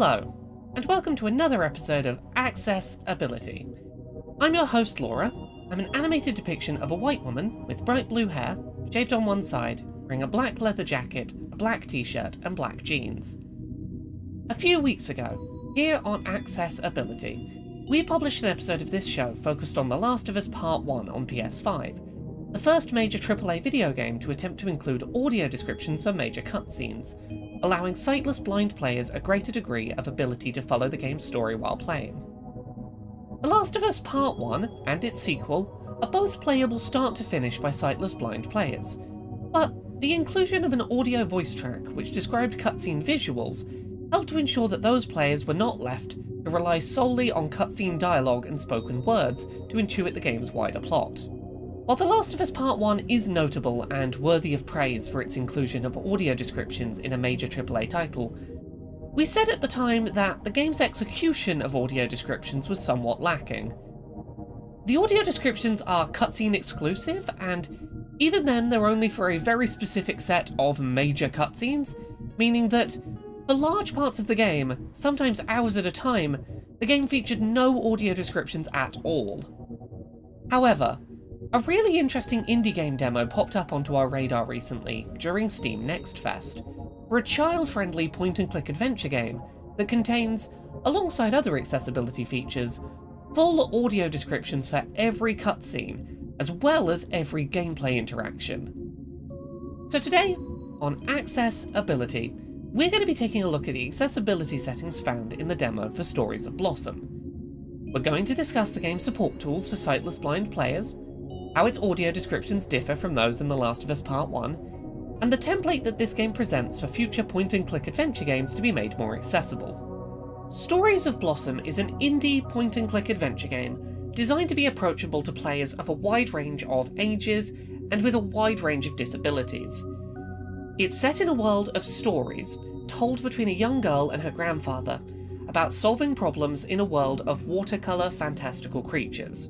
Hello, and welcome to another episode of Access Ability. I'm your host, Laura. I'm an animated depiction of a white woman with bright blue hair, shaved on one side, wearing a black leather jacket, a black t shirt, and black jeans. A few weeks ago, here on Access Ability, we published an episode of this show focused on The Last of Us Part 1 on PS5, the first major AAA video game to attempt to include audio descriptions for major cutscenes, allowing sightless blind players a greater degree of ability to follow the game's story while playing. The Last of Us Part 1 and its sequel are both playable start to finish by sightless blind players, but the inclusion of an audio voice track which described cutscene visuals helped to ensure that those players were not left to rely solely on cutscene dialogue and spoken words to intuit the game's wider plot. While The Last of Us Part 1 is notable and worthy of praise for its inclusion of audio descriptions in a major AAA title, we said at the time that the game's execution of audio descriptions was somewhat lacking. The audio descriptions are cutscene exclusive, and even then, they're only for a very specific set of major cutscenes, meaning that for large parts of the game, sometimes hours at a time, the game featured no audio descriptions at all. However, a really interesting indie game demo popped up onto our radar recently during Steam Next Fest for a child friendly point and click adventure game that contains, alongside other accessibility features, full audio descriptions for every cutscene, as well as every gameplay interaction. So today, on Access Ability, we're going to be taking a look at the accessibility settings found in the demo for Stories of Blossom. We're going to discuss the game's support tools for sightless blind players, how its audio descriptions differ from those in The Last of Us Part 1, and the template that this game presents for future point and click adventure games to be made more accessible. Stories of Blossom is an indie point and click adventure game designed to be approachable to players of a wide range of ages and with a wide range of disabilities. It's set in a world of stories told between a young girl and her grandfather about solving problems in a world of watercolour fantastical creatures.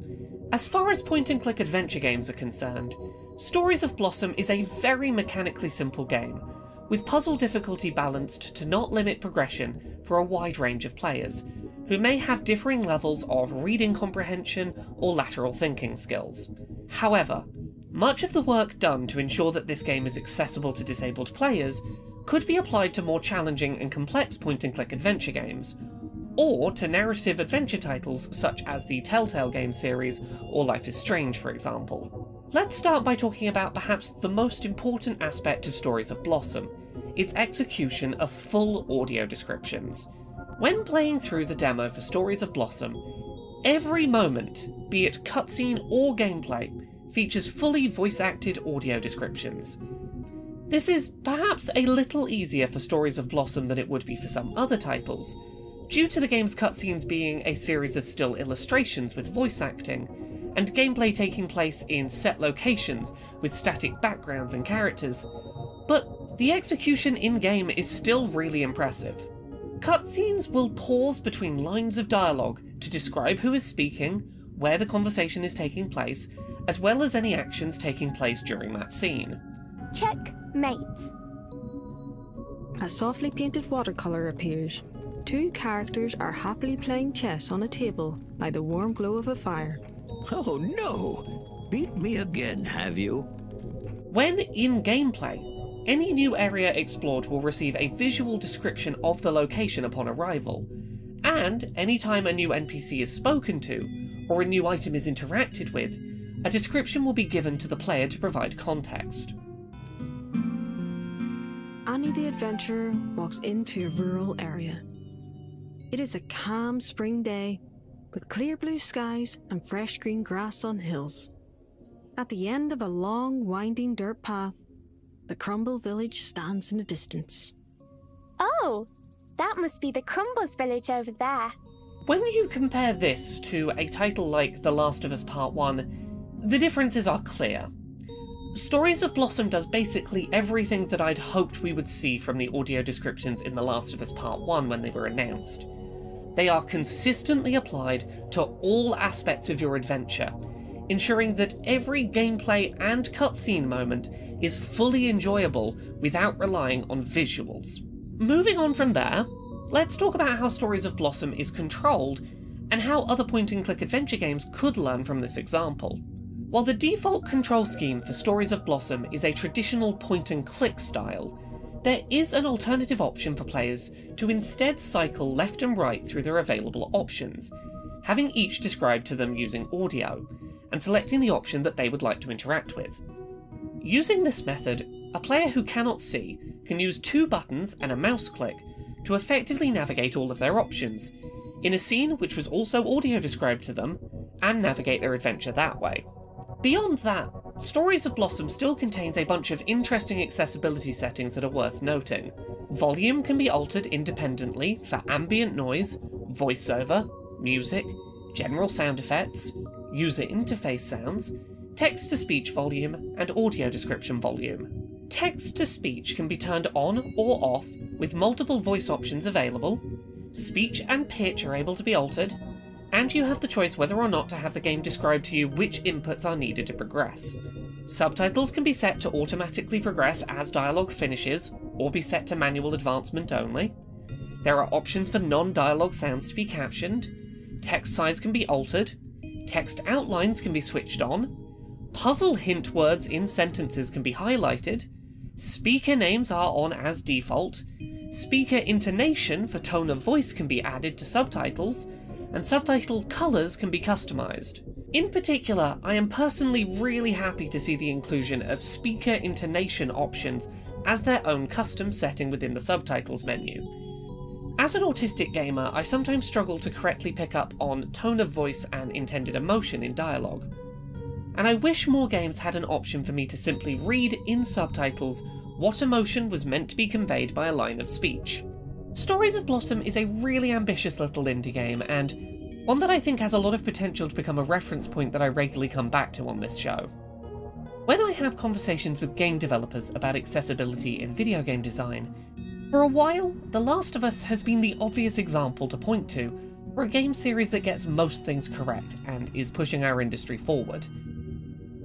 As far as point and click adventure games are concerned, Stories of Blossom is a very mechanically simple game, with puzzle difficulty balanced to not limit progression for a wide range of players, who may have differing levels of reading comprehension or lateral thinking skills. However, much of the work done to ensure that this game is accessible to disabled players could be applied to more challenging and complex point and click adventure games, or to narrative adventure titles such as the Telltale game series or Life is Strange, for example. Let's start by talking about perhaps the most important aspect of Stories of Blossom its execution of full audio descriptions. When playing through the demo for Stories of Blossom, every moment, be it cutscene or gameplay, features fully voice acted audio descriptions. This is perhaps a little easier for Stories of Blossom than it would be for some other titles, due to the game's cutscenes being a series of still illustrations with voice acting, and gameplay taking place in set locations with static backgrounds and characters. But the execution in game is still really impressive. Cutscenes will pause between lines of dialogue to describe who is speaking, where the conversation is taking place, as well as any actions taking place during that scene. Checkmate. A softly painted watercolour appears. Two characters are happily playing chess on a table by the warm glow of a fire. Oh no! Beat me again, have you? When in gameplay, any new area explored will receive a visual description of the location upon arrival, and anytime a new NPC is spoken to, or a new item is interacted with, a description will be given to the player to provide context. Annie the adventurer walks into a rural area. It is a calm spring day with clear blue skies and fresh green grass on hills. At the end of a long, winding dirt path, the Crumble village stands in the distance. Oh, that must be the Crumbles village over there. When you compare this to a title like The Last of Us Part 1, the differences are clear. Stories of Blossom does basically everything that I'd hoped we would see from the audio descriptions in The Last of Us Part 1 when they were announced. They are consistently applied to all aspects of your adventure, ensuring that every gameplay and cutscene moment is fully enjoyable without relying on visuals. Moving on from there, let's talk about how Stories of Blossom is controlled and how other point and click adventure games could learn from this example. While the default control scheme for Stories of Blossom is a traditional point and click style, there is an alternative option for players to instead cycle left and right through their available options, having each described to them using audio, and selecting the option that they would like to interact with. Using this method, a player who cannot see can use two buttons and a mouse click to effectively navigate all of their options, in a scene which was also audio described to them, and navigate their adventure that way. Beyond that, Stories of Blossom still contains a bunch of interesting accessibility settings that are worth noting. Volume can be altered independently for ambient noise, voiceover, music, general sound effects, user interface sounds, text to speech volume, and audio description volume. Text to speech can be turned on or off with multiple voice options available, speech and pitch are able to be altered, and you have the choice whether or not to have the game describe to you which inputs are needed to progress. Subtitles can be set to automatically progress as dialogue finishes, or be set to manual advancement only. There are options for non dialogue sounds to be captioned. Text size can be altered. Text outlines can be switched on. Puzzle hint words in sentences can be highlighted. Speaker names are on as default. Speaker intonation for tone of voice can be added to subtitles, and subtitle colours can be customised. In particular, I am personally really happy to see the inclusion of speaker intonation options as their own custom setting within the subtitles menu. As an autistic gamer, I sometimes struggle to correctly pick up on tone of voice and intended emotion in dialogue. And I wish more games had an option for me to simply read in subtitles what emotion was meant to be conveyed by a line of speech. Stories of Blossom is a really ambitious little indie game, and one that I think has a lot of potential to become a reference point that I regularly come back to on this show. When I have conversations with game developers about accessibility in video game design, for a while, The Last of Us has been the obvious example to point to for a game series that gets most things correct and is pushing our industry forward.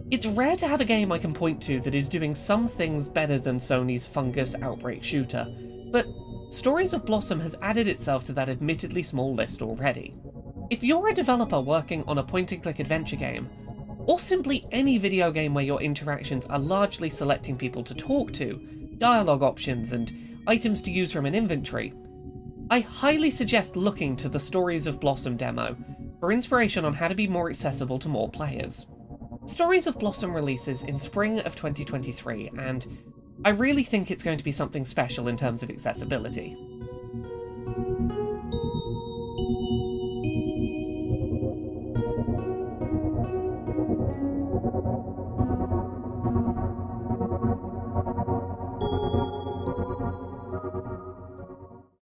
It's rare to have a game I can point to that is doing some things better than Sony's Fungus Outbreak shooter, but Stories of Blossom has added itself to that admittedly small list already. If you're a developer working on a point and click adventure game, or simply any video game where your interactions are largely selecting people to talk to, dialogue options, and items to use from an inventory, I highly suggest looking to the Stories of Blossom demo for inspiration on how to be more accessible to more players. Stories of Blossom releases in spring of 2023, and I really think it's going to be something special in terms of accessibility.